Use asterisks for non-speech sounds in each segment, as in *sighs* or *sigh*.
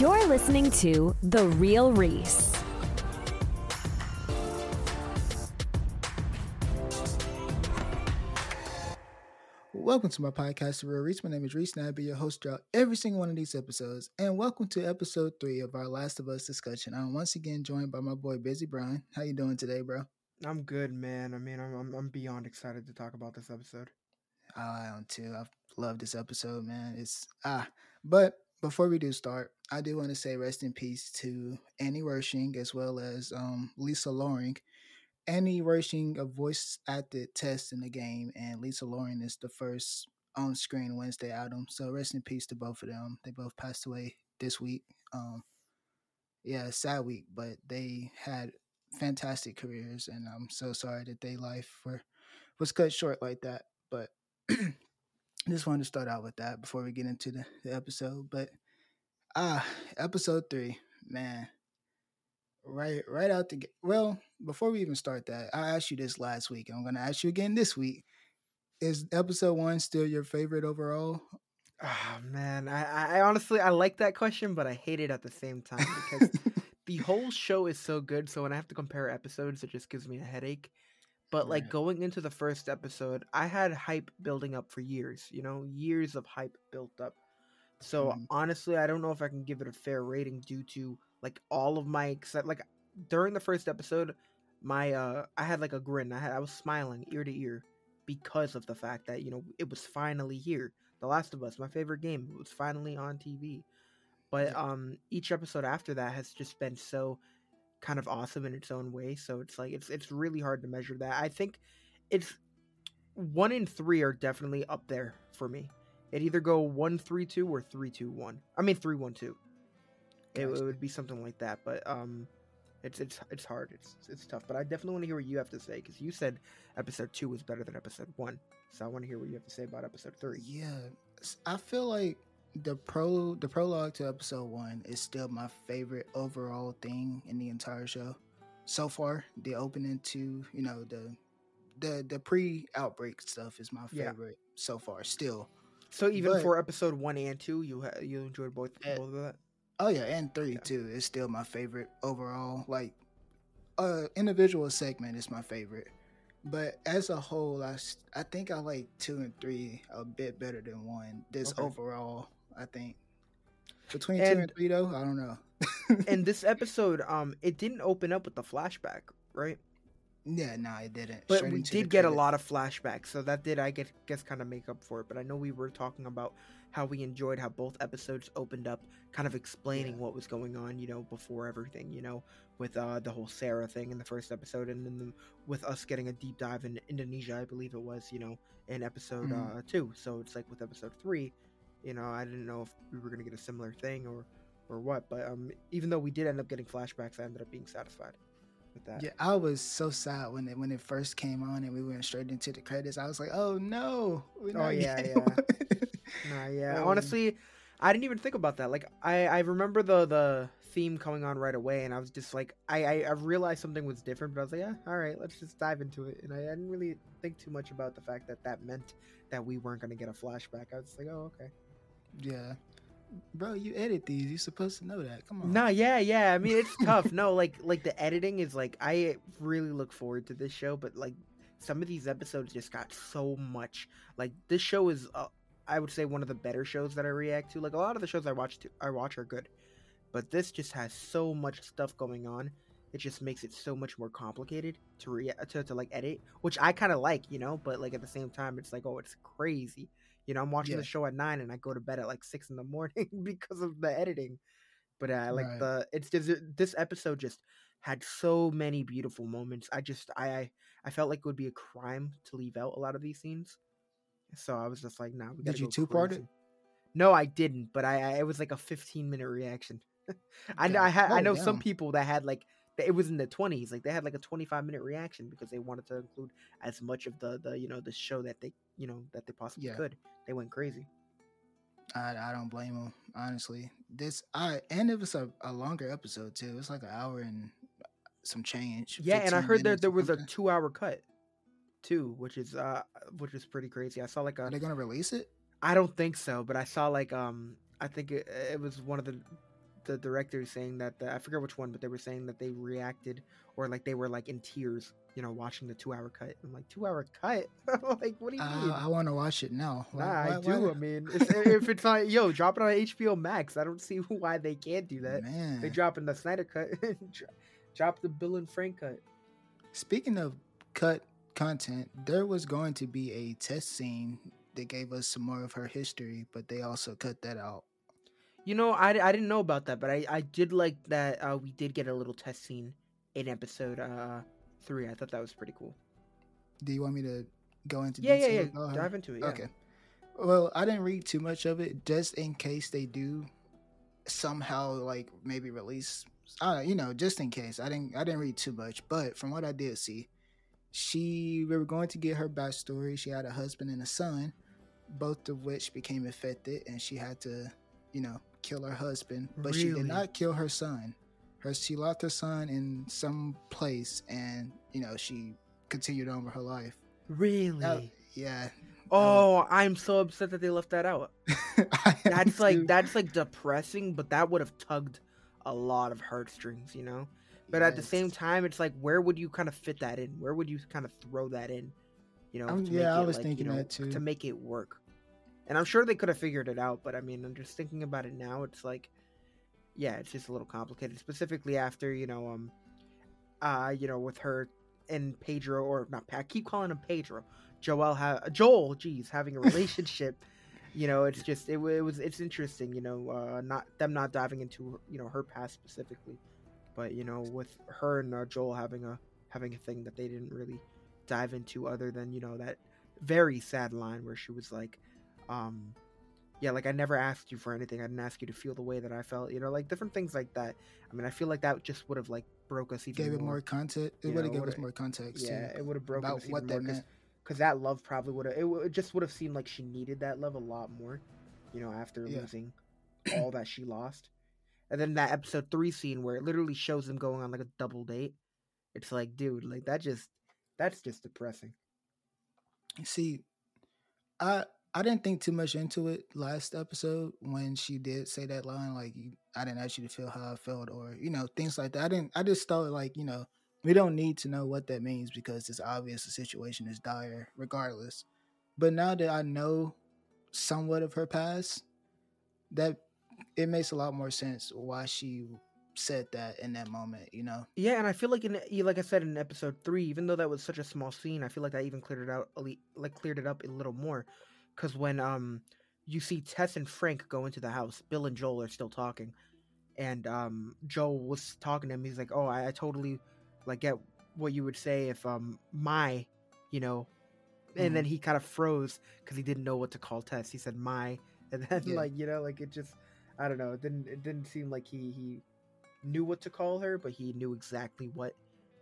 You're listening to The Real Reese. Welcome to my podcast, The Real Reese. My name is Reese, and I'll be your host throughout every single one of these episodes. And welcome to episode three of our Last of Us discussion. I'm once again joined by my boy Bizzybron. How you doing today, bro? I'm good, man. I mean, I'm I'm, I'm beyond excited to talk about this episode. I am too. I love this episode, man. It's ah, but before we do start, I do want to say rest in peace to Annie Wersching as well as um, Lisa Loring. Annie Wersching a voice acted Tess in the game, and Lisa Loring is the first on screen Wednesday Addams. So rest in peace to both of them. They both passed away this week. Um, yeah, sad week, but they had fantastic careers, and I'm so sorry that their life for was cut short like that. But *clears throat* just wanted to start out with that before we get into the, the episode. But ah, episode three, man. Right, right out the. Well, before we even start that, I asked you this last week. And I'm going to ask you again this week. Is episode one still your favorite overall? Oh man, I, I honestly I like that question, but I hate it at the same time because *laughs* the whole show is so good. So when I have to compare episodes, it just gives me a headache. But like Right. going into the first episode, I had hype building up for years. You know, years of hype built up. So Mhm. honestly, I don't know if I can give it a fair rating due to like all of my except like during the first episode, my uh I had like a grin. I had I was smiling ear to ear because of the fact that you know it was finally here. The Last of Us, my favorite game, was finally on TV. But um each episode after that has just been so kind of awesome in its own way. So it's like it's it's really hard to measure that. I think it's one and three are definitely up there for me. It either go one three two or three two one. I mean three one two. It, it would be something like that, but um, it's it's it's hard. It's it's tough. But I definitely want to hear what you have to say because you said episode two was better than episode one. So I want to hear what you have to say about episode three. Yeah, I feel like the pro the prologue to episode one is still my favorite overall thing in the entire show so far. The opening to you know the the the pre outbreak stuff is my Yeah. favorite so far. Still, So even But- for episode one and two, you ha- you enjoyed both Eh, both of that. oh yeah, and three Yeah. too is still my favorite overall. Like, uh, individual segment is my favorite. But as a whole, I I think I like two and three a bit better than one. This Okay. overall, I think between two And- and three though, I don't know. *laughs* And this episode, um, it didn't open up with the flashback, right? yeah, no, it didn't. But Straight we did get a lot of flashbacks, so that did I guess, guess kind of make up for it. But I know we were talking about how we enjoyed how both episodes opened up, kind of explaining Yeah. what was going on, you know, before everything, you know, with uh, the whole Sarah thing in the first episode, and then the, with us getting a deep dive in Indonesia, I believe it was, you know, in episode Mhm. uh, two. So it's like with episode three, you know, I didn't know if we were gonna get a similar thing or or what, but um, even though we did end up getting flashbacks, I ended up being satisfied with that. Yeah, I was so sad when it when it first came on and we went straight into the credits. I was like, "Oh no!" Oh, yeah, yeah. *laughs* one." Nah, yeah. Um, Honestly, I didn't even think about that. Like, I I remember the the theme coming on right away, and I was just like, I I, I realized something was different, but I was like, yeah, all right, let's just dive into it. And I didn't really think too much about the fact that that meant that we weren't gonna get a flashback. I was like, oh, okay. Yeah, bro, you edit these. You're supposed to know that. Come on. Nah, yeah, yeah. I mean, it's tough. No, *laughs* like like the editing is like I really look forward to this show, but like some of these episodes just got so much. Like this show is, uh, I would say, one of the better shows that I react to. Like a lot of the shows I watch, to, I watch are good, but this just has so much stuff going on. It just makes it so much more complicated to rea- to, to like edit, which I kind of like, you know. But like at the same time, it's like, oh, it's crazy. You know, I'm watching Yeah. the show at nine and I go to bed at like six in the morning *laughs* because of the editing. But uh, like Right. the it's just this episode just had so many beautiful moments. I just I I- I felt like it would be a crime to leave out a lot of these scenes. So I was just like, nah, we Did you two-part it? No, I didn't. But I, I it was like a 15 minute reaction. *laughs* I know I had I Oh, know some people that had like it was in the 20s like they had like a 25 minute reaction because they wanted to include as much of the the you know the show that they you know that they possibly Yeah. could they went crazy I, I don't blame them honestly. This I and it was a, a longer episode too. It's like an hour and some change. yeah and i heard there minutes there was a two hour cut too which is uh which is pretty crazy i saw like a Are they gonna release it? I don't think so, but I saw like um I think it, it was one of the the directors saying that the, I forget which one, but they were saying that they reacted or like they were like in tears, you know, watching the two hour cut. I'm like, two hour cut? *laughs* like, what do you mean? Uh, I want to watch it now. Why- Nah, I why- do. why- I mean, it's, if it's on, yo, drop it on HBO Max. I don't see *laughs* why they can't do that. Man. They drop in the Snyder cut, *laughs* drop the Bill and Frank cut. Speaking of cut content, there was going to be a Tess scene that gave us some more of her history, but they also cut that out. You know, I, I didn't know about that, but I, I did like that uh, we did get a little Tess scene in episode uh, three. I thought that was pretty cool. Do you want me to go into Yeah, yeah, detail yeah. her? Dive into it. Yeah. Okay. Well, I didn't read too much of it, just in case they do somehow like maybe release. Uh, you know, just in case. I didn't. I didn't read too much, but from what I did see, she we were going to get her backstory. She had a husband and a son, both of which became infected, and she had to, you know, kill her husband. But she did not kill her son. Her she locked her son in some place, and you know she continued on with her life. Really? That- yeah. oh, I'm so upset that they left that out. *laughs* That's like too. that's like depressing, but that would have tugged a lot of heartstrings, you know. But at the same time, it's like, where would you kind of fit that in? Where would you kind of throw that in? You know, Um, yeah, I was like, thinking you know, that too. To make it work, and I'm sure they could have figured it out. But I mean, I'm just thinking about it now. It's like, yeah, it's just a little complicated. Specifically after you know, um, uh, you know, with her and Pedro, or not, I keep calling him Pedro. Joel, ha- Joel, geez, having a *laughs* relationship. you know, it's just it, it was it's interesting. You know, uh, not them not diving into you know her past specifically, but you know, with her and uh, Joel having a having a thing that they didn't really dive into, other than you know that very sad line where she was like, um, yeah, like I never asked you for anything. I didn't ask you to feel the way that I felt. You know, like different things like that. I mean, I feel like that just would have like broke us even gave it more. more content. It would have given us more context Yeah, too, it would have broken about us even what more that meant. because that love probably would have it, w- it just would have seemed like she needed that love a lot more you know after Yeah. losing all that she lost and then that episode three scene where it literally shows them going on like a double date it's like dude like that just that's just depressing See, I I didn't think too much into it last episode when she did say that line. Like, I didn't ask you to feel how I felt, or you know, things like that. I didn't. I just thought like, you know, we don't need to know what that means because it's obvious the situation is dire, regardless. But now that I know somewhat of her past, that it makes a lot more sense why she said that in that moment. You know. yeah and i feel like in like i said in episode three even though that was such a small scene i feel like that even cleared it out like cleared it up a little more because when um you see tess and frank go into the house bill and joel are still talking and um joel was talking to him he's like oh i, I totally like get what you would say if um my you know and then he kind of froze because he didn't know what to call tess he said my *laughs* and then Yeah. like you know like it just i don't know it didn't it didn't seem like he he knew what to call her but he knew exactly what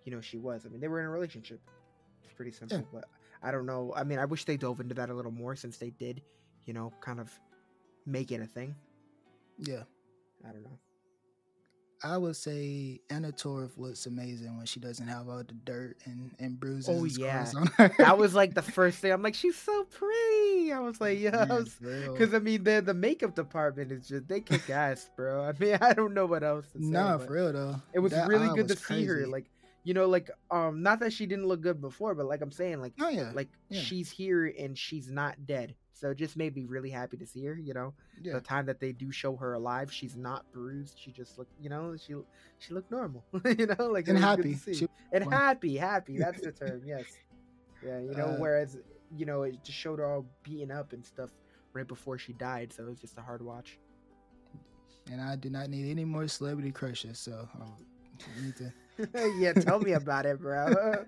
you know she was i mean they were in a relationship it's pretty simple but i don't know i mean i wish they dove into that a little more since they did you know kind of make it a thing Yeah. i don't know I would say Anna Torv looks amazing when she doesn't have all the dirt and, and bruises Oh, and yeah. on her. that was like the *laughs* first thing i'm like she's so pretty i was like yeah Man, for real. because i mean the the makeup department is just they kick *laughs* ass bro i mean *laughs* i don't know what else to say Nah, for real though. it was That really good to was see her like you know like um not that she didn't look good before but like i'm saying like oh yeah, like yeah. she's here and she's not dead so it just made me really happy to see her you know yeah. the time that they do show her alive she's not bruised she just looked you know she she looked normal *laughs* you know like and happy. She, and fun. happy happy *laughs* that's the term yes yeah you know Uh, whereas you know it just showed her all beaten up and stuff right before she died so it was just a hard watch and I do not need any more celebrity crushes, so um, you need to. *laughs* yeah tell me about it bro *laughs*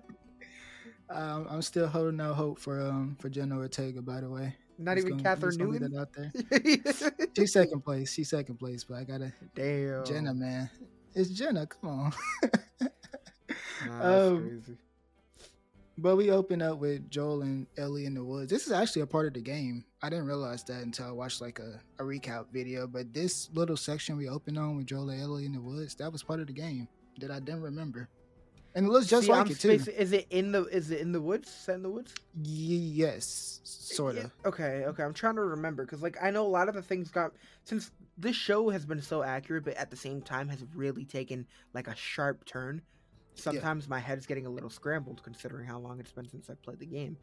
Um, I'm still holding out hope for um for Jenna Ortega. By the way, not Just even gonna- kathryn newton out there. She's *laughs* second place. She's second place, but I gotta damn Jenna, man. It's Jenna. Come on. Nah, that's Um, crazy. But we open up with Joel and Ellie in the woods. This is actually a part of the game. I didn't realize that until I watched like a, a recap video. But this little section we open on with Joel and Ellie in the woods, that was part of the game that I didn't remember. and it looks just See, like I'm it too. spacing- Is it in the is it in the woods? Set in the woods? Yes, sort of. Okay, okay. I'm trying to remember because, like, I know a lot of the things got since this show has been so accurate, but at the same time has really taken like a sharp turn. Sometimes my head's getting a little scrambled considering how long it's been since I played the game.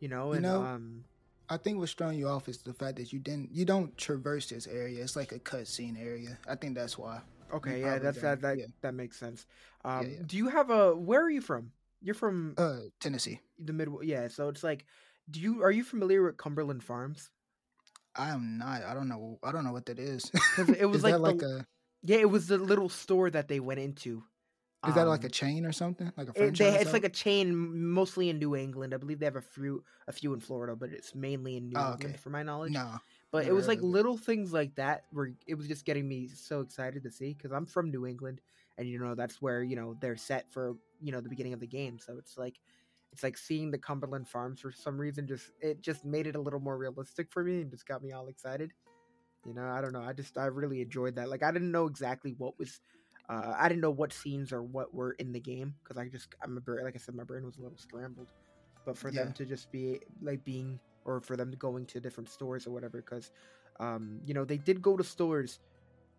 You know, You and know, um, I think what's throwing you off is the fact that you didn't, you don't traverse this area. It's like a cutscene area. I think that's why. Okay, yeah, that's that don't. that Yeah. that makes sense. Um, yeah. do you have a? Where are you from? You're from Uh, Tennessee. the mid. Yeah, so it's like, do you are you familiar with Cumberland Farms? I am not. I don't know. I don't know what that is. it *laughs* was is like that the- like a? Yeah, it was the little store that they went into. Is that like Um, a chain or something? Like a It, franchise? they, it's like a chain, mostly in New England. I believe they have a few, a few in Florida, but it's mainly in New Oh, England, okay. for my knowledge. no. But it was like little things like that where it was just getting me so excited to see because I'm from New England, and you know that's where you know they're set for you know the beginning of the game. So it's like, it's like seeing the Cumberland Farms for some reason. Just it just made it a little more realistic for me and just got me all excited. You know, I don't know. I just I really enjoyed that. Like I didn't know exactly what was uh, I didn't know what scenes or what were in the game because I just I'm a like I said my brain was a little scrambled. But for them to just be like being or for them going to different stores or whatever because um, you know they did go to stores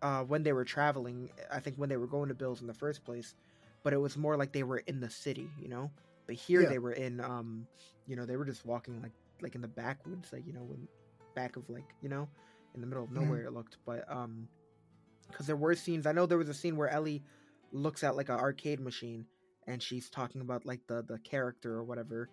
uh, when they were traveling. I think when they were going to Bills in the first place, but it was more like they were in the city, you know. But here Yeah. they were in um, you know they were just walking like like in the backwoods, like you know when back of like you know in the middle of Mhm. nowhere it looked but um because there were scenes i know there was a scene where ellie looks at like an arcade machine and she's talking about like the the character or whatever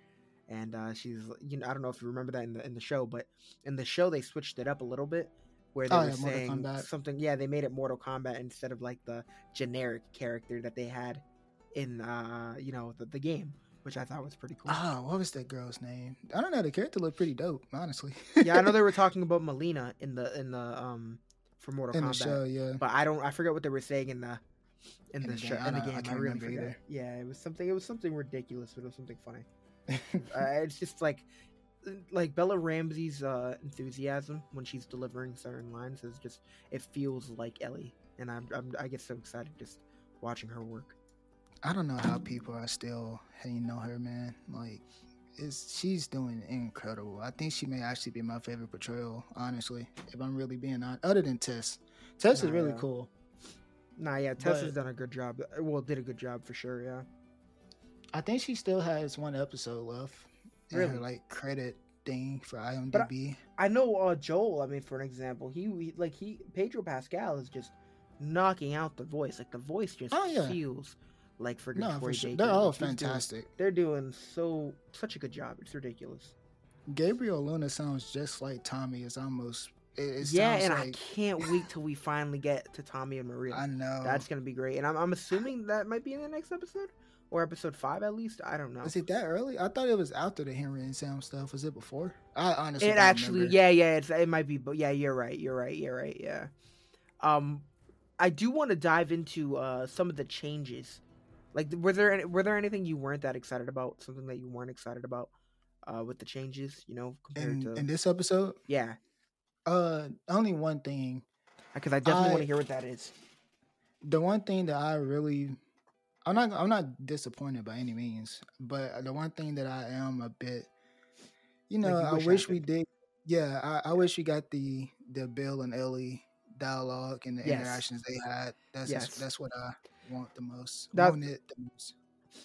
and uh she's you know i don't know if you remember that in the in the show but in the show they switched it up a little bit where they Oh, were yeah, saying something yeah they made it mortal kombat instead of like the generic character that they had in uh you know the, the game which i thought was pretty cool Oh, what was that girl's name? I don't know. The character looked pretty dope, honestly. yeah i know they *laughs* were talking about mileena in the in the um for mortal in kombat show. Yeah. but I don't. I forget what they were saying in the in, In the, the show in the don't- I game. I, really remember forget. either. Yeah, it was something. It was something ridiculous, but it was something funny. *laughs* uh, it's just like like Bella Ramsey's uh, enthusiasm when she's delivering certain lines is just it feels like Ellie, and I'm, I'm I get so excited just watching her work. I don't know how people are still hating on her, man. Like, it's she's doing incredible. I think she may actually be my favorite portrayal, honestly. If I'm really being honest, other than Tess, Tess Nah, is really yeah. cool. Nah, yeah, Tessa's But- done a good job. Well, did a good job for sure. Yeah. I think she still has one episode left. Really? her like credit thing for IMDb. I know uh, Joel. I mean, for an example, he, he like he Pedro Pascal is just knocking out the voice. Like the voice just Oh, yeah. feels like for no, for sure. They're all He's doing- fantastic. they're doing so such a good job. It's ridiculous. Gabriel Luna sounds just like Tommy. It's almost. It, it yeah, and I can't wait till we finally get to Tommy and Maria. *laughs* I know. That's gonna be great, and I'm, I'm assuming that might be in the next episode or episode five at least. I don't know. Is it that early? I thought it was after the Henry and Sam stuff. Was it before? I honestly. It actually, remember. yeah, yeah, it's it might be, but yeah, you're right, you're right, you're right, yeah. Um, I do want to dive into uh some of the changes. Like, were there any, were there anything you weren't that excited about? Something that you weren't excited about uh with the changes? You know, compared In, to in this episode, yeah, uh, only one thing. because I definitely want to hear what that is. The one thing that I really, I'm not, I'm not disappointed by any means, but the one thing that I am a bit, you Like know, you I wish wish we did. Yeah, I, I wish we got the the Bill and Ellie dialogue and the Yes. interactions they had. That's just- Yes. that's what I want the most. That- the most.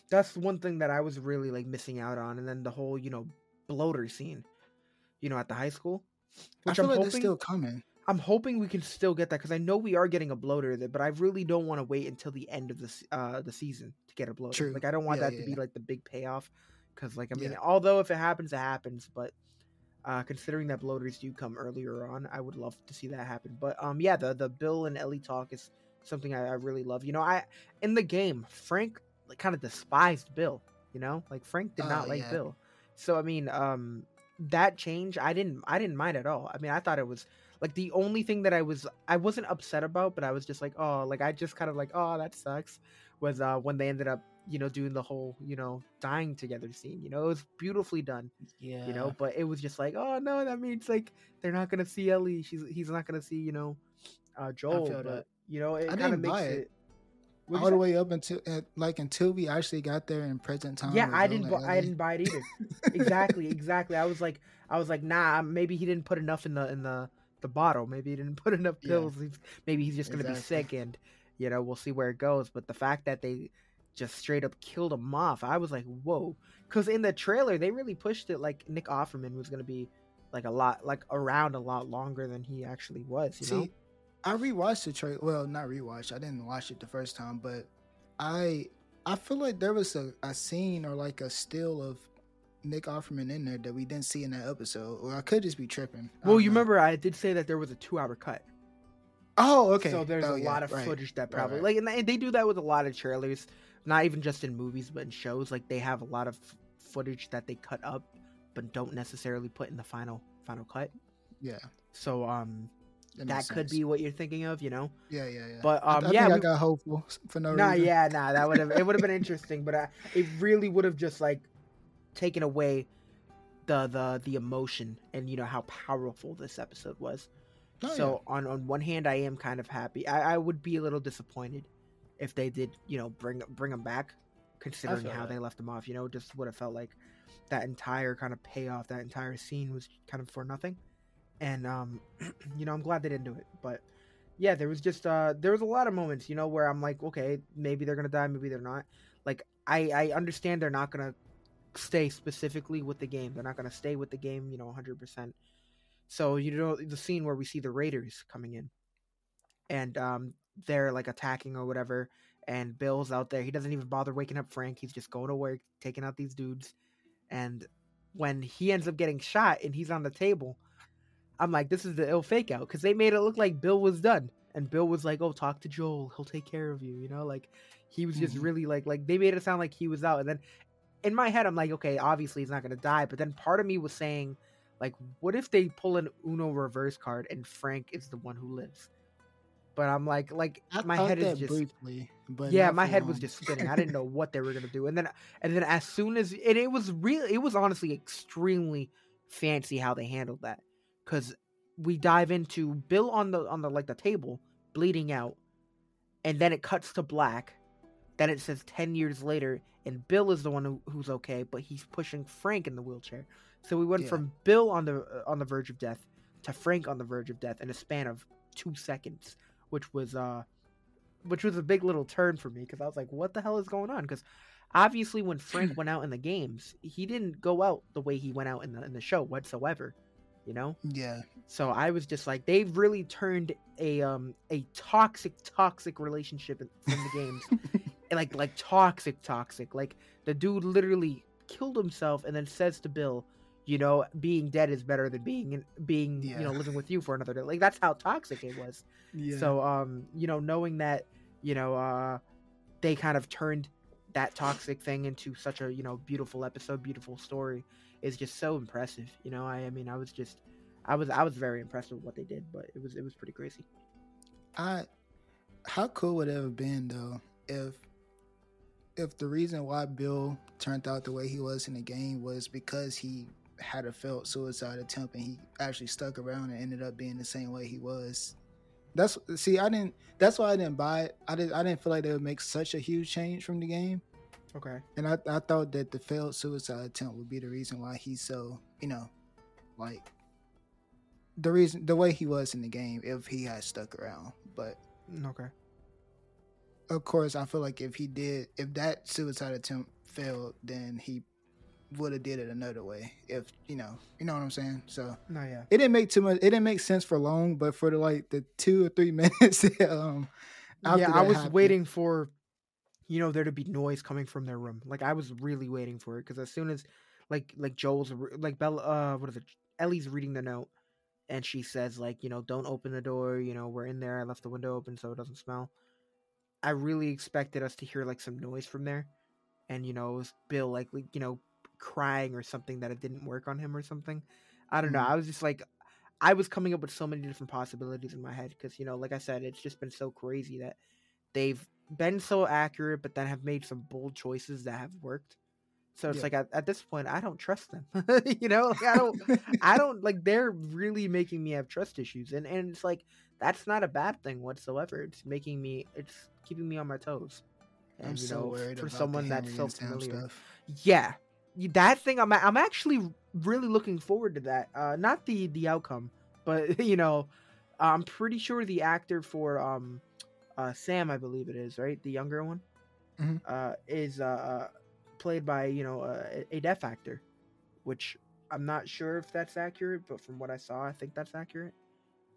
that's one thing that I was really like missing out on, and then the whole you know bloater scene, you know, at the high school. I Which feel I'm like hoping, they're still coming. I'm hoping we can still get that because I know we are getting a bloater, there, but I really don't want to wait until the end of the uh the season to get a bloater. True. Like I don't want Yeah, that to yeah, be like the big payoff, because like I mean, although if it happens, it happens, but. Uh, considering that bloaters do come earlier on, I would love to see that happen. But um, yeah, the the Bill and Ellie talk is something I, I really love. You know, I in the game, Frank like kind of despised Bill. You know, like Frank did Oh, not like yeah. Bill. So I mean, um, that change I didn't I didn't mind at all. I mean, I thought it was like the only thing that I was I wasn't upset about, but I was just like, oh, like I just kind of like, oh, that sucks. Was uh when they ended up you know doing the whole you know dying together scene. You know, it was beautifully done. Yeah, You know, but it was just like, oh no, that means like they're not gonna see Ellie. She's he's not gonna see you know, uh Joel. But that. you know, it kind of makes it. it. All the way up until like until we actually got there in present time. Yeah, I didn't. bu- I didn't buy it either. *laughs* exactly, exactly. I was like, I was like, nah. Maybe he didn't put enough in the in the the bottle. Maybe he didn't *laughs* put enough Yeah. pills. He's, maybe he's just gonna be sick, and you know, we'll see where it goes. But the fact that they just straight up killed him off, I was like, whoa. Because in the trailer, they really pushed it like Nick Offerman was gonna be like a lot, like around a lot longer than he actually was. You See, know? I rewatched the trailer. Well, not rewatched. I didn't watch it the first time, but I I feel like there was a, a scene or like a still of Nick Offerman in there that we didn't see in that episode, or I could just be tripping. Well, you know. remember I did say that there was a two-hour cut. Oh, okay. So there's Oh, a yeah, lot of right. footage that probably right. like, and they- do that with a lot of trailers, not even just in movies, but in shows. Like they have a lot of footage that they cut up, but don't necessarily put in the final final cut. Yeah, So um, that, that could be what you're thinking of, you know. Yeah, yeah, yeah. But um, I, yeah, think I we- got hopeful *laughs* for no Nah, reason. yeah, nah, that would have it would have been *laughs* interesting, but uh, it really would have just like taken away the the the emotion and you know how powerful this episode was. Oh, so on on one hand, I am kind of happy. I, I would be a little disappointed if they did, you know, bring bring them back, considering how that. they left them off. You know, just would have felt like that entire kind of payoff, that entire scene was kind of for nothing. And um, *clears throat* you know, I'm glad they didn't do it. But yeah, there was just uh, there was a lot of moments, you know, where I'm like, okay, maybe they're gonna die, maybe they're not. Like I I understand they're not gonna stay specifically with the game. They're not gonna stay with the game, you know, 100. percent so you know the scene where we see the Raiders coming in, and um, they're like attacking or whatever, and Bill's out there. He doesn't even bother waking up Frank. He's just going to work, taking out these dudes, and when he ends up getting shot and he's on the table, I'm like, this is the ill fake out because they made it look like Bill was done, and Bill was like, oh, talk to Joel, he'll take care of you, you know, like he was just Mhm. really like like they made it sound like he was out, and then in my head I'm like, okay, obviously he's not gonna die, but then part of me was saying like, what if they pull an Uno reverse card and Frank is the one who lives? But I'm like, like I my head is just briefly, but yeah, my head was just spinning. I didn't know what they were gonna do, and then and then as soon as and it was real, it was honestly extremely fancy how they handled that because we dive into Bill on the on the like the table bleeding out, and then it cuts to black. Then it says ten years later, and Bill is the one who, who's okay, but he's pushing Frank in the wheelchair. So we went Yeah. from Bill on the uh, on the verge of death to Frank on the verge of death in a span of two seconds, which was uh, which was a big little turn for me because I was like, what the hell is going on? Because obviously, when Frank *clears throat* went out in the games, he didn't go out the way he went out in the in the show whatsoever, you know. Yeah, So I was just like, they've really turned a um a toxic toxic relationship in, from the games, *laughs* like like toxic toxic. Like the dude literally killed himself and then says to Bill, you know, being dead is better than being in, being you know living with you for another day. Like that's how toxic it was. yeah. So um, you know, knowing that, you know, uh they kind of turned that toxic thing into such a, you know, beautiful episode, beautiful story is just so impressive. You know, I, I mean I was just I was I was very impressed with what they did, but it was it was pretty crazy. I how cool would it have been though if if the reason why Bill turned out the way he was in the game was because he had a failed suicide attempt and he actually stuck around and ended up being the same way he was. That's see, I didn't. That's why I didn't buy it. I didn't. I didn't feel like they would make such a huge change from the game, Okay. and I, I thought that the failed suicide attempt would be the reason why he's so, you know, like the reason the way he was in the game if he had stuck around. But Okay. Of course, I feel like if he did, if that suicide attempt failed, then he would have did it another way. If you know, you know what I'm saying. So No, yeah. it didn't make too much. It didn't make sense for long, but for the like the two or three *laughs* minutes, um, yeah, I was happened- waiting for, you know, there to be noise coming from their room. Like I was really waiting for it because as soon as, like, like Joel's like Bella, uh, what is it? Ellie's reading the note, and she says like, you know, don't open the door. You know, we're in there. I left the window open so it doesn't smell. I really expected us to hear like some noise from there, and you know, it was Bill like, you know, crying or something that it didn't work on him or something. I don't know. Mhm. I was just like, I was coming up with so many different possibilities in my head because you know, like I said, it's just been so crazy that they've been so accurate, but then have made some bold choices that have worked. So it's Yeah. like at, at this point, I don't trust them. *laughs* you know, like, I don't, I *laughs* don't like. They're really making me have trust issues, and and it's like that's not a bad thing whatsoever. It's making me, it's keeping me on my toes. I'm And, you so know, worried for about someone the that's so familiar. stuff. Yeah, that thing. I'm I'm actually really looking forward to that. Uh, not the the outcome, but *laughs* you know, I'm pretty sure the actor for um, uh, Sam, I believe it is right, the younger one, Mhm. uh, is uh, uh, played by you know uh, a- a deaf actor, which I'm not sure if that's accurate, but from what I saw, I think that's accurate.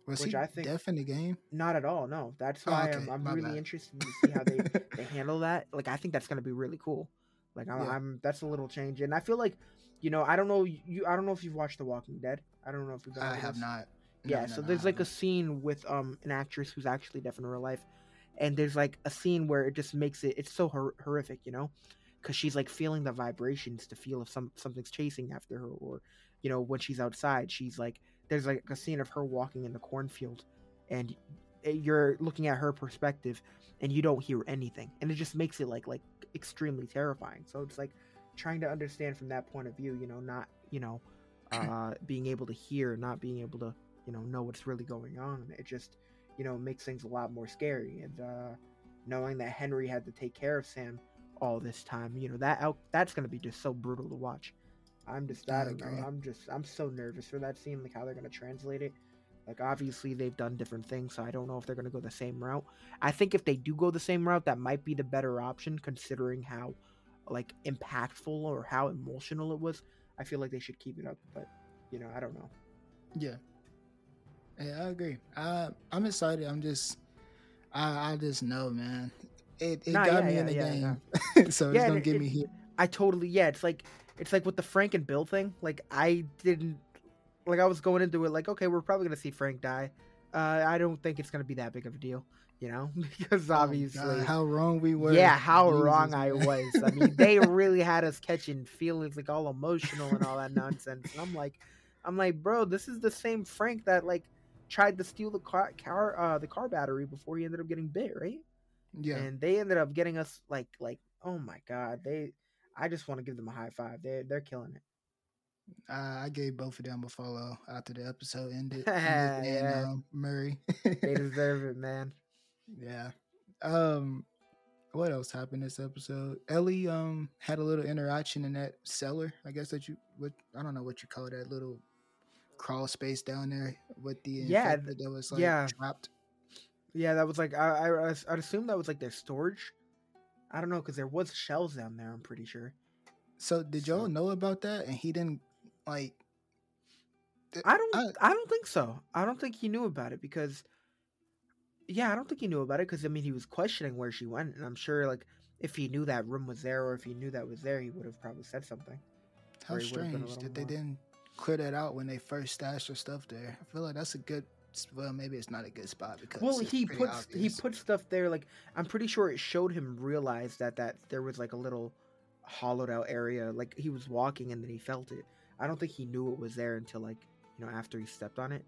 Was Which he I think- deaf in the game? Not at all. No, that's Oh, why okay, I'm, I'm really bad. interested to see how they *laughs* they handle that. Like, I think that's gonna be really cool. Like, I'm, Yeah. I'm that's a little change, and I feel like, you know, I don't know you. I don't know if you've watched The Walking Dead. I don't know if you've. I have this. not. No, Yeah, no, so no, there's like a scene with um an actress who's actually deaf in real life, and there's like a scene where it just makes it it's so hor- horrific, you know, because she's like feeling the vibrations to feel if some something's chasing after her, or you know when she's outside, she's like there's like a scene of her walking in the cornfield, and you're looking at her perspective, and you don't hear anything, and it just makes it like like extremely terrifying. So it's like trying to understand from that point of view, you know, not you know, *clears throat* uh, being able to hear, not being able to you know know what's really going on it just you know makes things a lot more scary and uh knowing that henry had to take care of sam all this time you know that out that's gonna be just so brutal to watch i'm just I i don't know agree. i'm just i'm so nervous for that scene like how they're gonna translate it like obviously they've done different things so i don't know if they're gonna go the same route i think if they do go the same route that might be the better option considering how like impactful or how emotional it was i feel like they should keep it up but you know i don't know Yeah. Yeah, I agree. I I'm excited. I'm just I I just know, man. It it Nah, got yeah, me yeah, in the yeah, game. *laughs* so it's gonna and get it- me here. I totally yeah. It's like it's like with the Frank and Bill thing. Like I didn't like I was going into it like okay, we're probably gonna see Frank die. Uh, I don't think it's gonna be that big of a deal, you know, *laughs* because Oh, obviously, God, how wrong we were. yeah, how Jesus, wrong I was. I mean, they really had us catching feelings like all emotional and all that nonsense. And I'm like, I'm like, bro, this is the same Frank that like tried to steal the car, car uh, the car battery before he ended up getting bit, right? yeah. and they ended up getting us like like oh my god they i just want to give them a high five they're they're killing it I, I gave both of them a follow after the episode ended. *laughs* Nick Yeah. and um, Murray. they *laughs* deserve it man yeah. Um, what else happened this episode? Ellie um had a little interaction in that cellar. I guess that you what I don't know what you call that little crawl space down there with the Yeah, that was like yeah. trapped. yeah that was like i i i'd assume that was like their storage i don't know because there was shells down there i'm pretty sure So did So- y'all know about that? And he didn't like. th- i don't I- I, don't think so i don't think he knew about it because yeah i don't think he knew about it because i mean he was questioning where she went and i'm sure like if he knew that room was there or if he knew that was there he would have probably said something How or would've been strange that they didn't clear that out when they first stashed their stuff there. I feel like that's a good. Well, maybe it's not a good spot because well he puts he obvious. put stuff there like i'm pretty sure it showed him realize that that there was like a little hollowed out area like he was walking and then he felt it i don't think he knew it was there until like you know after he stepped on it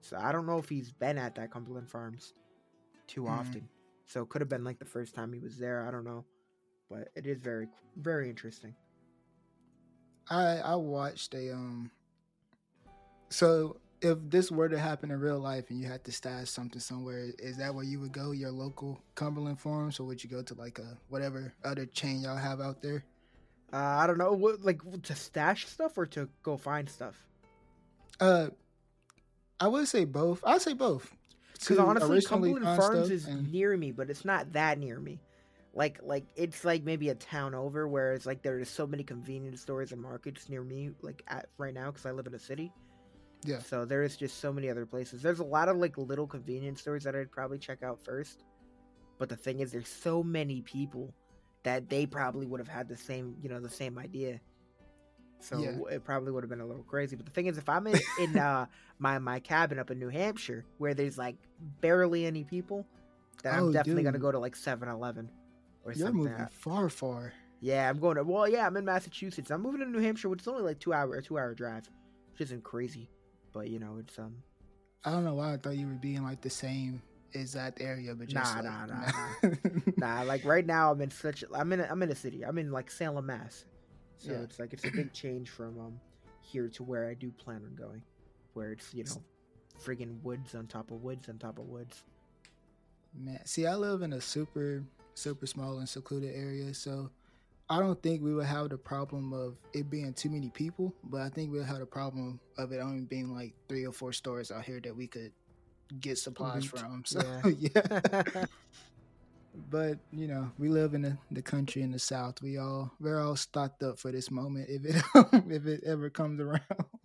so i don't know if he's been at that cumberland farms too Mhm. often so it could have been like the first time he was there i don't know but it is very very interesting I I watched a um. So if this were to happen in real life and you had to stash something somewhere, is that where you would go? Your local Cumberland Farms, or would you go to like a whatever other chain y'all have out there? uh, i don't know what like to stash stuff or to go find stuff Uh, I would say both. I'd say both. Because honestly, Cumberland Farms is and- near me, but it's not that near me. Like, like it's like maybe a town over, where it's like there's so many convenience stores and markets near me, like at right now, because I live in a city. Yeah. So there is just so many other places. There's a lot of like little convenience stores that I'd probably check out first. But the thing is, there's so many people that they probably would have had the same, you know, the same idea. So Yeah. it probably would have been a little crazy. But the thing is, if I'm in, *laughs* in uh, my my cabin up in New Hampshire, where there's like barely any people, then I'm Oh, definitely gonna go to like 7-Eleven or You're something. moving far, far. Yeah, I'm going to. Well, yeah, I'm in Massachusetts. I'm moving to New Hampshire, which is only like two hour a two hour drive, which isn't crazy, but you know it's um. I don't know why I thought you were being like the same exact area, but just Nah, like, nah, *laughs* nah, Nah, like right now I'm in such. I'm in. A, I'm in a city. I'm in like Salem, Mass. So Yeah. it's like it's a big change from um here to where I do plan on going, where it's you know, friggin' woods on top of woods on top of woods. Man, see, I live in a super, super small and secluded area, so I don't think we would have the problem of it being too many people, but I think we'll have the problem of it only being like three or four stores out here that we could get supplies Loot. from. So *laughs* yeah. but you know, we live in the, the country in the south. We all we're all stocked up for this moment if it *laughs* if it ever comes around.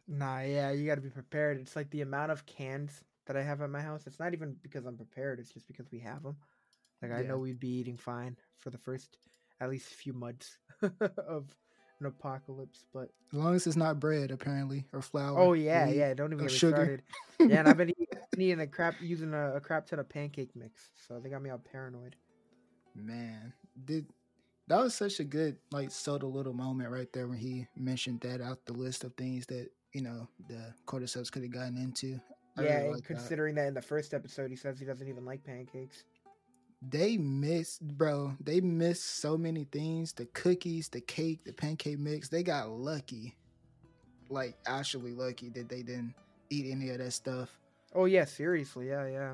Nah, yeah, you got to be prepared. It's like the amount of cans that I have at my house. It's not even because I'm prepared. It's just because we have them. Like I Yeah. know we'd be eating fine for the first at least a few months *laughs* of an apocalypse. But As long as it's not bread, apparently, or flour. oh yeah, yeah, don't even get sugar. started. *laughs* Yeah, and I've been eating, eating a crap using a, a crap ton of pancake mix, so they got me all paranoid. Man, did that was such a good like subtle little moment right there when he mentioned that out the list of things that you know the cordyceps could have gotten into. I yeah, really like that. considering that in the first episode he says he doesn't even like pancakes. They missed, bro. They missed so many things: the cookies, the cake, the pancake mix. They got lucky, like actually lucky that they didn't eat any of that stuff. Oh yeah, seriously, yeah, yeah.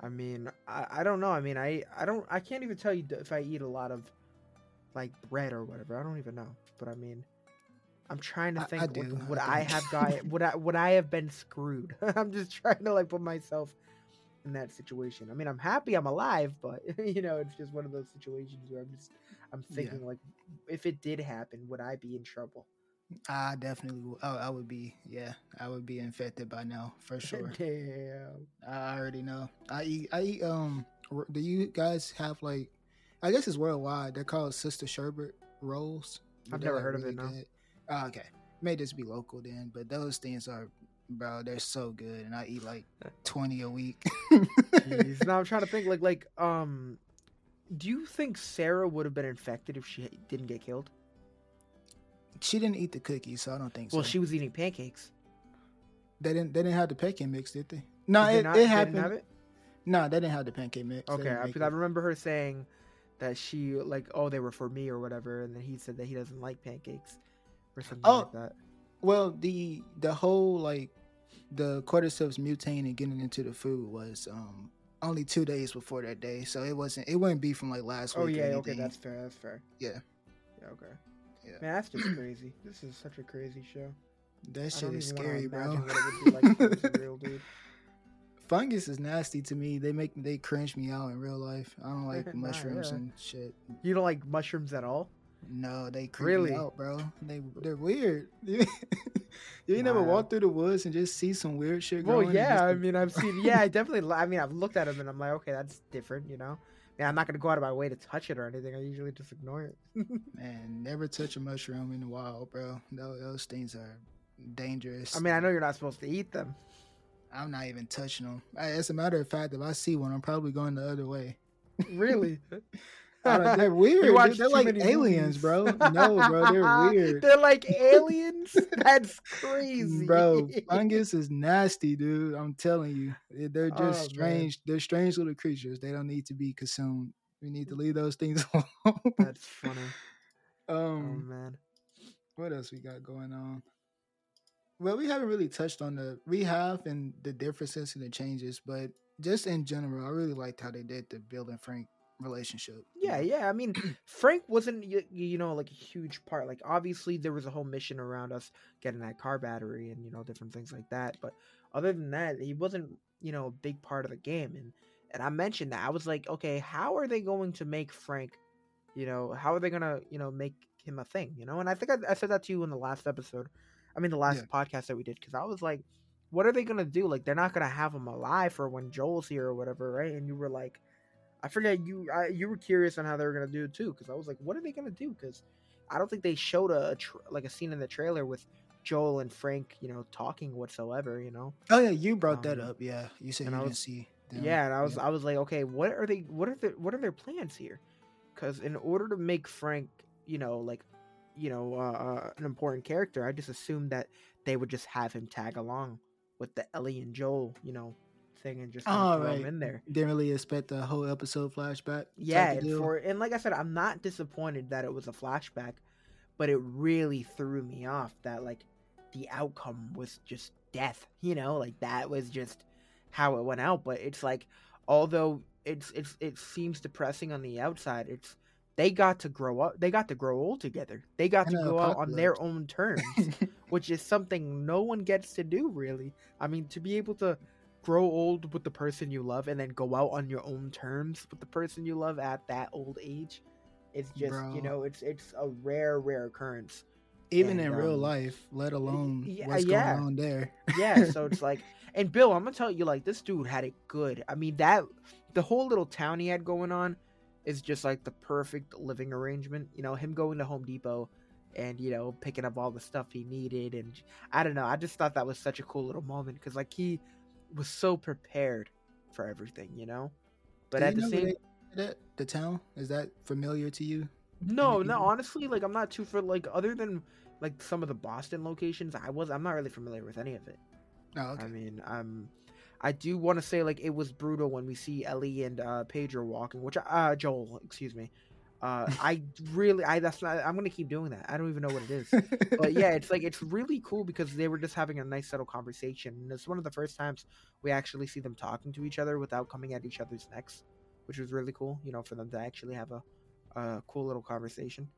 I mean, I, I don't know. I mean, I I don't I can't even tell you if I eat a lot of like bread or whatever. I don't even know. But I mean, I'm trying to I- I think do, would, would I I have got would I would I have been screwed? *laughs* I'm just trying to like put myself in that situation. I mean, I'm happy I'm alive, but *laughs* you know, it's just one of those situations where I'm just I'm Yeah. thinking like if it did happen, would I be in trouble? I definitely, would. I, I would be, yeah, I would be infected by now for *laughs* sure. Damn. I already know. I eat. I eat. Um. Do you guys have like? I guess it's worldwide. They're called Sister Schubert rolls. I've never heard of it, no. Oh, okay, may just be local then. But those things are, bro. They're so good, and I eat like *laughs* twenty a week. Now I'm trying to think like like um do you think Sarah would have been infected if she didn't get killed? she didn't eat the cookies, so I don't think Well, so. Well, she was eating pancakes. They didn't. They didn't have the pancake mix, did they? No, Did they it, not- it they happened. have it? No, they didn't have the pancake mix. Okay, didn't I, because I remember her saying that she like oh they were for me or whatever, and then he said that he doesn't like pancakes or something Oh. like that. Well, the the whole like the cordyceps mutating and getting into the food was um only two days before that day, so it wasn't. It wouldn't be from like last Oh week. or yeah, okay, that's fair. That's fair. Yeah. Yeah. Okay. Yeah. Man, that's just *clears throat* crazy. This is such a crazy show. that shit is scary, bro. What it would be like if it was real. *laughs* Fungus is nasty to me. They make they cringe me out in real life. I don't like *laughs* mushrooms yeah. and shit. You don't like mushrooms at all? No, they creep Really? out, bro. They they're weird. *laughs* you ain't never walk through the woods and just see some weird shit. Well, yeah, just I mean, I've seen. Yeah, I *laughs* definitely. I mean, I've looked at them and I'm like, okay, that's different, you know. Yeah, I'm not gonna go out of my way to touch it or anything. I usually just ignore it. *laughs* man, never touch a mushroom in the wild, bro. Those things are dangerous. I mean, I know you're not supposed to eat them. I'm not even touching them. As a matter of fact, if I see one, I'm probably going the other way. Really? They're *laughs* weird. They're like aliens, movies. bro. *laughs* No, bro, they're weird. They're like aliens. *laughs* That's crazy, Bro, fungus is nasty, dude. I'm telling you. They- They're Oh, just man. strange. They're strange little creatures. They don't need to be consumed. We need to leave those things alone. That's funny. Oh um, man. what else we got going on? Well, we haven't really touched on the we have and the differences and the changes, but just in general, I really liked how they did the Bill and Frank relationship. Yeah, yeah. I mean, *clears throat* Frank wasn't you know like a huge part. Like obviously there was a whole mission around us getting that car battery and you know different things like that. But other than that, he wasn't you know a big part of the game. And and I mentioned that I was like, okay, how are they going to make Frank? You know, how are they gonna you know make him a thing? You know, and I think I, I said that to you in the last episode. I mean, the last Yeah. podcast that we did because I was like. What are they gonna do? Like, they're not gonna have him alive for when Joel's here or whatever, right? And you were like, I forget you. I, you were curious on how they were gonna do it too, because I was like, what are they gonna do? Because I don't think they showed a, a tr- like a scene in the trailer with Joel and Frank, you know, talking whatsoever. You know. Oh yeah, you brought that Um, up. Yeah, you said you I didn't was- see. them. Yeah, and I was Yeah. I was like, okay, what are they? What are the what are their plans here? Because in order to make Frank, you know, like, you know, uh, uh, an important character, I just assumed that they would just have him tag along with the Ellie and Joel, you know, thing, and just Oh, throw right. him in there. Didn't really expect the whole episode flashback. Yeah, and for and like I said, I'm not disappointed that it was a flashback, but it really threw me off that like the outcome was just death. You know, like that was just how it went out. But it's like although it's it's it seems depressing on the outside, it's they got to grow up. They got to grow old together. They got to go out on their own *laughs* terms, which is something no one gets to do really. I mean, to be able to grow old with the person you love and then go out on your own terms with the person you love at that old age, it's just you know, it's it's a rare rare occurrence. Even And, in real um, life, let alone yeah, what's yeah. going on there. Yeah, so it's *laughs* like, and Bill, I'm gonna tell you, like, this dude had it good. I mean, that the whole little town he had going on is just like the perfect living arrangement. You know, him going to Home Depot and you know picking up all the stuff he needed, and I don't know. I just thought that was such a cool little moment because like he was so prepared for everything, you know. But at the same, that the town is that familiar to you? no, no, honestly, like I'm not too for like other than like some of the Boston locations. I was I'm not really familiar with any of it. Oh, okay. I mean, um, I do want to say like it was brutal when we see Ellie and uh, Pedro walking, which uh Joel, excuse me. Uh, *laughs* I really, I that's not. I'm gonna keep doing that. I don't even know what it is, *laughs* but yeah, it's like it's really cool because they were just having a nice subtle conversation, and it's one of the first times we actually see them talking to each other without coming at each other's necks, which was really cool. You know, for them to actually have a, a cool little conversation.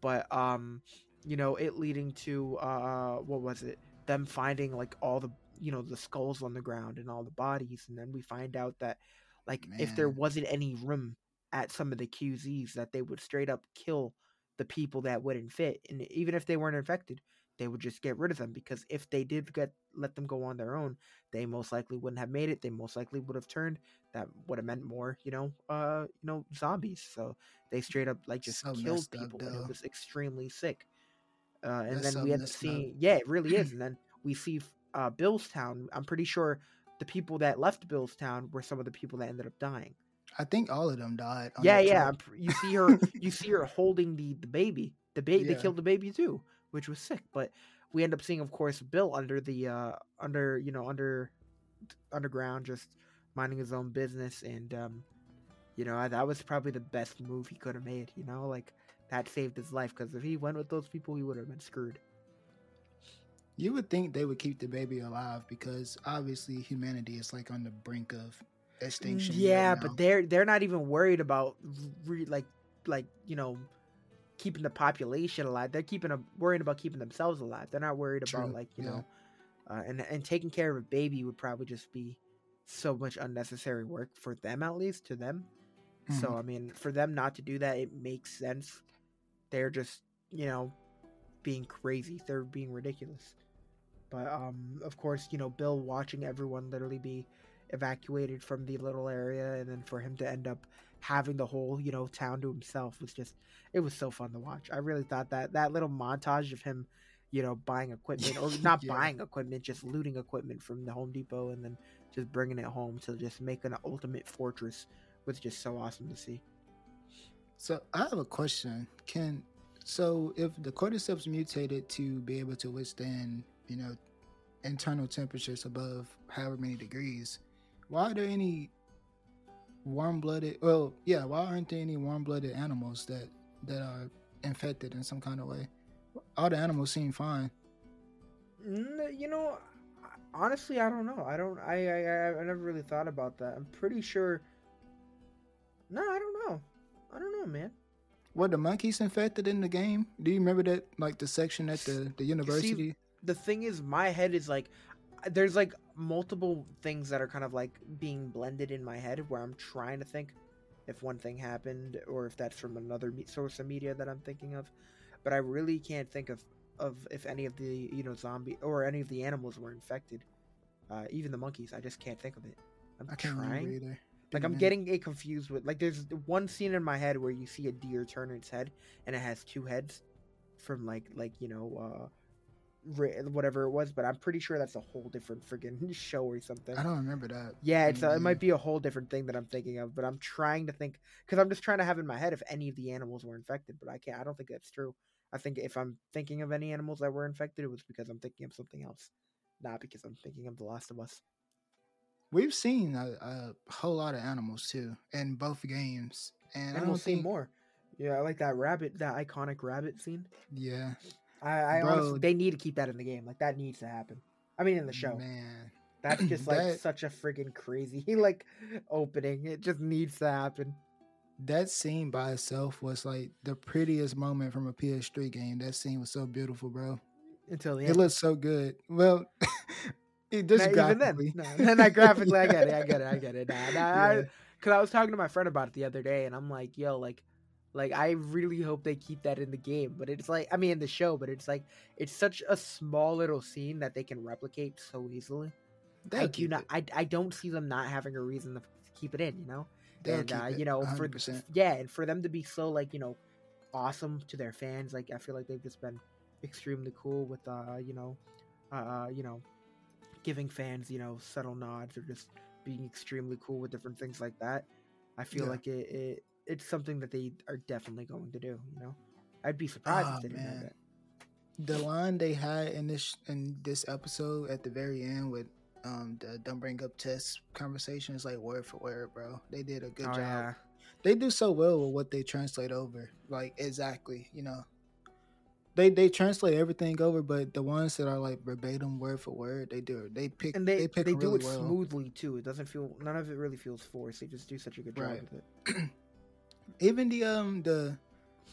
But um, you know, it leading to uh, what was it? Them finding like all the you know the skulls on the ground and all the bodies, and then we find out that like if there wasn't any room at some of the QZs, that they would straight up kill the people that wouldn't fit, and even if they weren't infected, they would just get rid of them because if they did get let them go on their own, they most likely wouldn't have made it. They most likely would have turned. That would have meant more, you know, uh, you know, zombies. So they straight up like just So killed up, people, though. it was extremely sick. Uh, and That's then we end up up. seeing, yeah, it really is. *clears throat* And then we see uh, Billstown. I'm pretty sure the people that left Billstown were some of the people that ended up dying. I think all of them died. on Yeah, yeah. trip. You see her. you *laughs* see her holding the the baby. The baby. They killed the baby too, which was sick. But we end up seeing, of course, Bill under the uh under you know under underground, just minding his own business, and um, you know that was probably the best move he could have made. You know, like that saved his life because if he went with those people, he would have been screwed. You would think they would keep the baby alive because obviously humanity is like on the brink of extinction. Yeah, now. but they're they're not even worried about re- like like you know keeping the population alive. They're keeping a worrying about keeping themselves alive. They're not worried about like you yeah. know, uh, and and taking care of a baby would probably just be so much unnecessary work for them at least to them. So Mhm. I mean, for them not to do that, it makes sense. They're just you know being crazy. They're being ridiculous. But um, of course, you know, Bill watching everyone literally be evacuated from the little area, and then for him to end up having the whole you know town to himself was just it was so fun to watch. I really thought that that little montage of him, you know, buying equipment or *laughs* not Yeah. buying equipment, just looting equipment from the Home Depot, and then just bringing it home to just make an ultimate fortress was just so awesome to see. So I have a question. Can so if the cordyceps mutated to be able to withstand, you know, internal temperatures above however many degrees, why are there any warm-blooded? Well, yeah, why aren't there any warm-blooded animals that that are infected in some kind of way? All the animals seem fine. You know, honestly, I don't know. I don't. I I I never really thought about that. I'm pretty sure. No, I don't know. I don't know, man. What the monkeys infected in the game? Do you remember that, like the section at the the university? the thing is my head is like there's like multiple things that are kind of like being blended in my head where i'm trying to think if one thing happened or if that's from another me- source of media that i'm thinking of. But i really can't think of of if any of the you know zombie or any of the animals were infected. Uh, even the monkeys i just can't think of it. I'm I trying. like I'm getting it confused with like there's one scene in my head where you see a deer turn its head and it has two heads from like like you know uh whatever it was, but I'm pretty sure that's a whole different friggin' *laughs* show or something. I don't remember that. Yeah, it's a, it might be a whole different thing that I'm thinking of, but I'm trying to think because I'm just trying to have in my head if any of the animals were infected, but I can't. I don't think that's true. I think if I'm thinking of any animals that were infected, it was because I'm thinking of something else, not because I'm thinking of The Last of Us. We've seen a, a whole lot of animals too in both games, and I don't we'll see more. Yeah, I like that rabbit, that iconic rabbit scene. Yeah, I, I Bro. honestly, they need to keep that in the game. Like that needs to happen. I mean, in the show. man. That's *clears throat* just like That- such a friggin' crazy *laughs* like opening. It just needs to happen. That scene by itself was like the prettiest moment from a PS3 game. That scene was so beautiful, bro. Until the end. It looked so good. Well, *laughs* it just Not even then. graphically. No, then not graphically, I get it. I get it. I get it. Nah, nah, *laughs* Yeah. I, Cause I was talking to my friend about it the other day, and I'm like, yo, like, like I really hope they keep that in the game. But it's like, I mean, in the show, but it's like, it's such a small little scene that they can replicate so easily. They'll I do not. it. I, I don't see them not having a reason to keep it in. You know. They'll and keep uh, it, you know, for 100%. yeah, and for them to be so like you know, awesome to their fans, like I feel like they've just been extremely cool with uh, you know, uh, you know, giving fans you know subtle nods or just being extremely cool with different things like that. I feel Yeah. like it, it it's something that they are definitely going to do. You know, I'd be surprised Oh, if they didn't have man. that. the line they had in this in this episode at the very end with um the don't bring up Tess conversation is like word for word, bro. They did a good oh job. yeah, They do so well with what they translate over. Like exactly, you know. They they translate everything over, but the ones that are like verbatim word for word, they do it. They pick and they they they, pick do it well. smoothly too. It doesn't feel none of it really feels forced. They just do such a good job Right. with it. *clears throat* Even the um the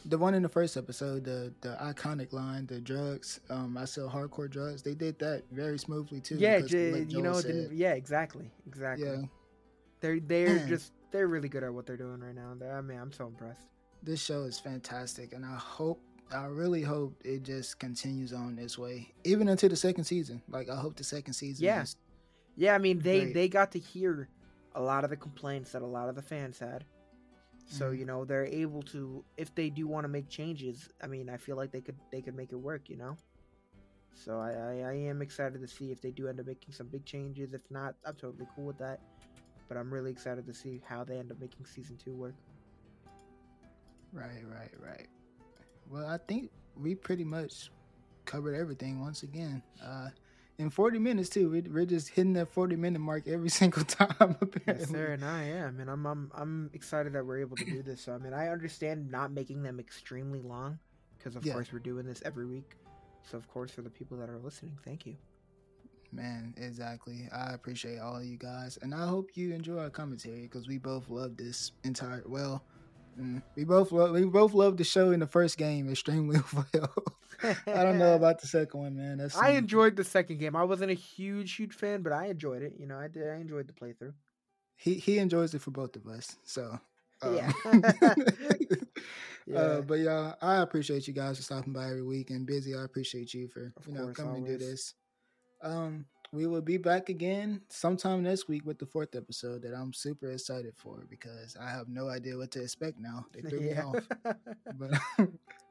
the one in the first episode, the the iconic line, the drugs, um, I sell hardcore drugs. They did that very smoothly too. yeah, j- like you know, said, yeah, exactly, exactly. yeah, They're they're just they're really good at what they're doing right now. I mean, I'm so impressed. this show is fantastic, and I hope, I really hope it just continues on this way, even into the second season. Like I hope the second season. Yeah. is- Yeah, I mean, they Great. they got to hear a lot of the complaints that a lot of the fans had. So you know they're able to, if they do want to make changes. I mean, I feel like they could they could make it work. You know. So I, I I am excited to see if they do end up making some big changes. If not, I'm totally cool with that. But I'm really excited to see how they end up making season two work. Right, right, right. Well, I think we pretty much covered everything once again. Uh, in 40 minutes too. We, we're just hitting that 40 minute mark every *laughs* single time. Apparently. Yes, sir, and I am, and I'm I'm I'm excited that we're able to do this. So I mean, I understand not making them extremely long, because of Yeah. course we're doing this every week. So of course, for the people that are listening, thank you. Man, exactly. I appreciate all of you guys, and I hope you enjoy our commentary because we both love this entire. Well, mm, we both love we both love the show in the first game extremely *laughs* well. I don't know about the second one, man. That's *laughs* I enjoyed the second game. I wasn't a huge huge fan, but I enjoyed it. You know, I did. I enjoyed the playthrough. he he enjoys it for both of us. So um, Yeah. *laughs* *laughs* Yeah. Uh, but y'all, I appreciate you guys for stopping by every week, and busy. I appreciate you for Of you know course, coming to do this. Um, we will be back again sometime next week with the fourth episode that I'm super excited for because I have no idea what to expect now. They *laughs* threw me yeah. off, *laughs* but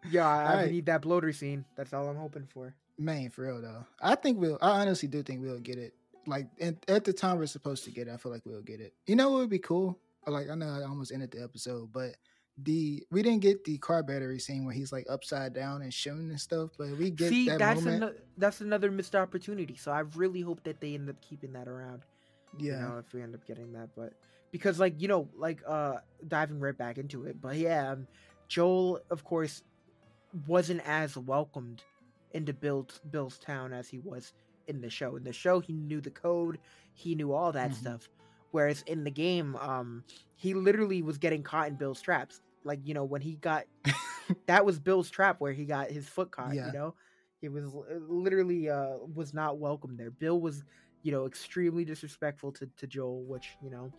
yeah, *laughs* I, I need that bloater scene. That's all I'm hoping for. man, for real though, I think we'll. I honestly do think we'll get it. Like at, at the time we're supposed to get it, I feel like we'll get it. You know what would be cool? Like I know I almost ended the episode, but the we didn't get the car battery scene where he's like upside down and shooting and stuff, but we get See, that that's moment. ano- that's another missed opportunity. So I really hope that they end up keeping that around. yeah, you know, if we end up getting that. But because, like, you know, like uh diving right back into it. But yeah, um, Joel, of course, wasn't as welcomed into Bill's Bill's town as he was in the show. In the show, he knew the code, he knew all that Mhm. stuff. Whereas in the game, um, he literally was getting caught in Bill's traps. Like you know, when he got *laughs* that was Bill's trap where he got his foot caught. Yeah. You know, he was literally uh was not welcome there. Bill was you know extremely disrespectful to, to Joel, which you know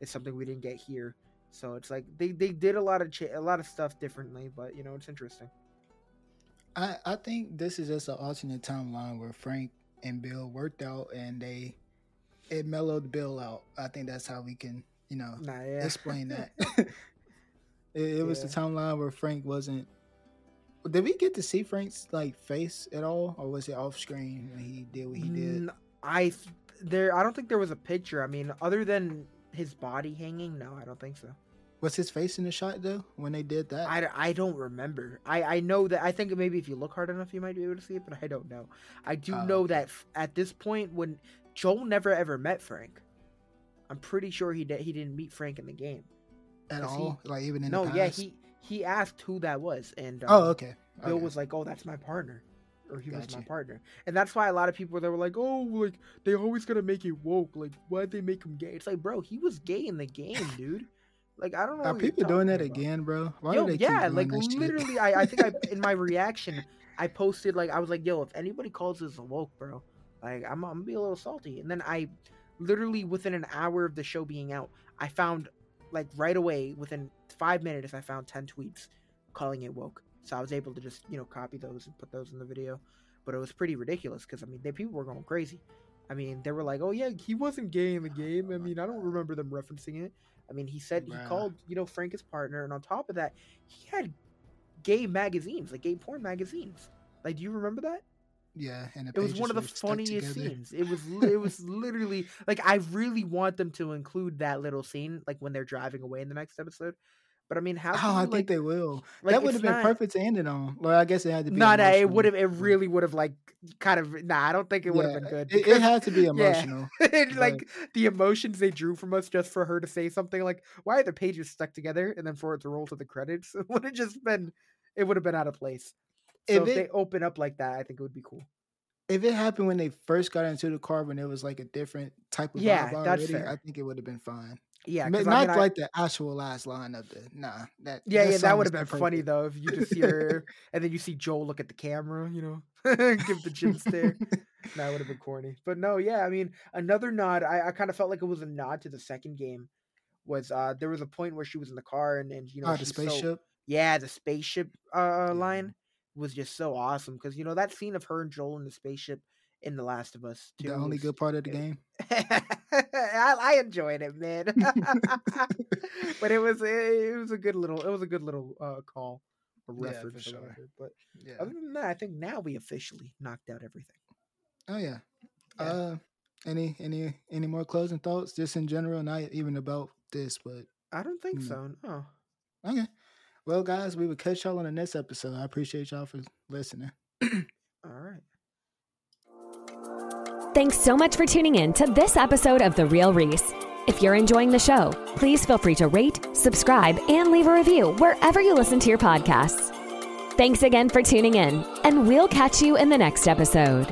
is something we didn't get here. So it's like they, they did a lot of a lot of stuff differently, but you know it's interesting. I I think this is just an alternate timeline where Frank and Bill worked out and they it mellowed Bill out. I think that's how we can you know Nah, yeah. explain that. *laughs* *laughs* it, it was the timeline where Frank wasn't. Did we get to see Frank's like face at all, or was it off screen when he did what he did? I there I don't think there was a picture. I mean, other than his body hanging, no, I don't think so. Was his face in the shot though when they did that? I, I don't remember. I, I know that I think maybe if you look hard enough, you might be able to see it, but I don't know. I do Oh, know that f- at this point, when Joel never ever met Frank, I'm pretty sure he did, he didn't meet Frank in the game. At 'cause he- all, like even in no, the yeah, he he asked who that was, and um, Oh, okay. Bill okay. was like, "Oh, that's my partner," or he was my partner, and that's why a lot of people they were like, "Oh, like they always gonna make it woke. Like, why'd they make him gay?" It's like, bro, he was gay in the game, *laughs* dude. Like, I don't know. Are people doing that about. again, bro? Why Yo, do they yeah, like literally, I, I think I *laughs* in my reaction, I posted like I was like, "Yo, if anybody calls this woke, bro, like I'm, I'm gonna be a little salty." And then I, literally within an hour of the show being out, I found like right away within five minutes, I found ten tweets calling it woke. So I was able to just you know copy those and put those in the video, but it was pretty ridiculous because I mean, they people were going crazy. I mean, they were like, "Oh yeah, he wasn't gay in the *sighs* game." I mean, I don't remember them referencing it. I mean, he said Bruh. he called you know Frank his partner, and on top of that, he had gay magazines, like gay porn magazines. Like, do you remember that? Yeah, and It was one of the funniest scenes. It was it was literally like I really want them to include that little scene, like when they're driving away in the next episode. But I mean, how? Oh, can I you, think they will. like, that would have been not- perfect to end it on. Well, I guess it had to be. No, no, it would have. It really would have like kind of. Nah, I don't think it would have Yeah, been good. It, it had to be *laughs* yeah. emotional. *laughs* and, like the emotions they drew from us just for her to say something like, "Why are the pages stuck together?" and then for it to roll to the credits, *laughs* it would have just been. It would have been out of place. So If if, it- they open up like that, I think it would be cool. If it happened when they first got into the car, when it was like a different type of Yeah, vibe that's already, fair. I think it would have been fine. Yeah, not I mean, I- like the actual last line of the nah. That Yeah, yeah, that would have been too funny though if you just *laughs* hear her and then you see Joel look at the camera, you know, *laughs* give the chin stare. *laughs* That would have been corny. But no, yeah, I mean, another nod. I, I kind of felt like it was a nod to the second game. Was uh there was a point where she was in the car and and you know oh, the spaceship. So, yeah, the spaceship uh Yeah. line was just so awesome because you know that scene of her and Joel in the spaceship in The Last of Us. the only good part of the game. *laughs* I, I enjoyed it, man. *laughs* but it was it was a good little it was a good little uh, call or Yeah, reference. for sure. whatever. But Yeah. other than that, I think now we officially knocked out everything. Oh yeah. Yeah. Uh, any any any more closing thoughts, just in general, not even about this, but I don't think Mm. so. No. okay. Well, guys, we will catch y'all on the next episode. I appreciate y'all for listening. All right. Thanks so much for tuning in to this episode of The Real Reese. If you're enjoying the show, please feel free to rate, subscribe, and leave a review wherever you listen to your podcasts. Thanks again for tuning in, and we'll catch you in the next episode.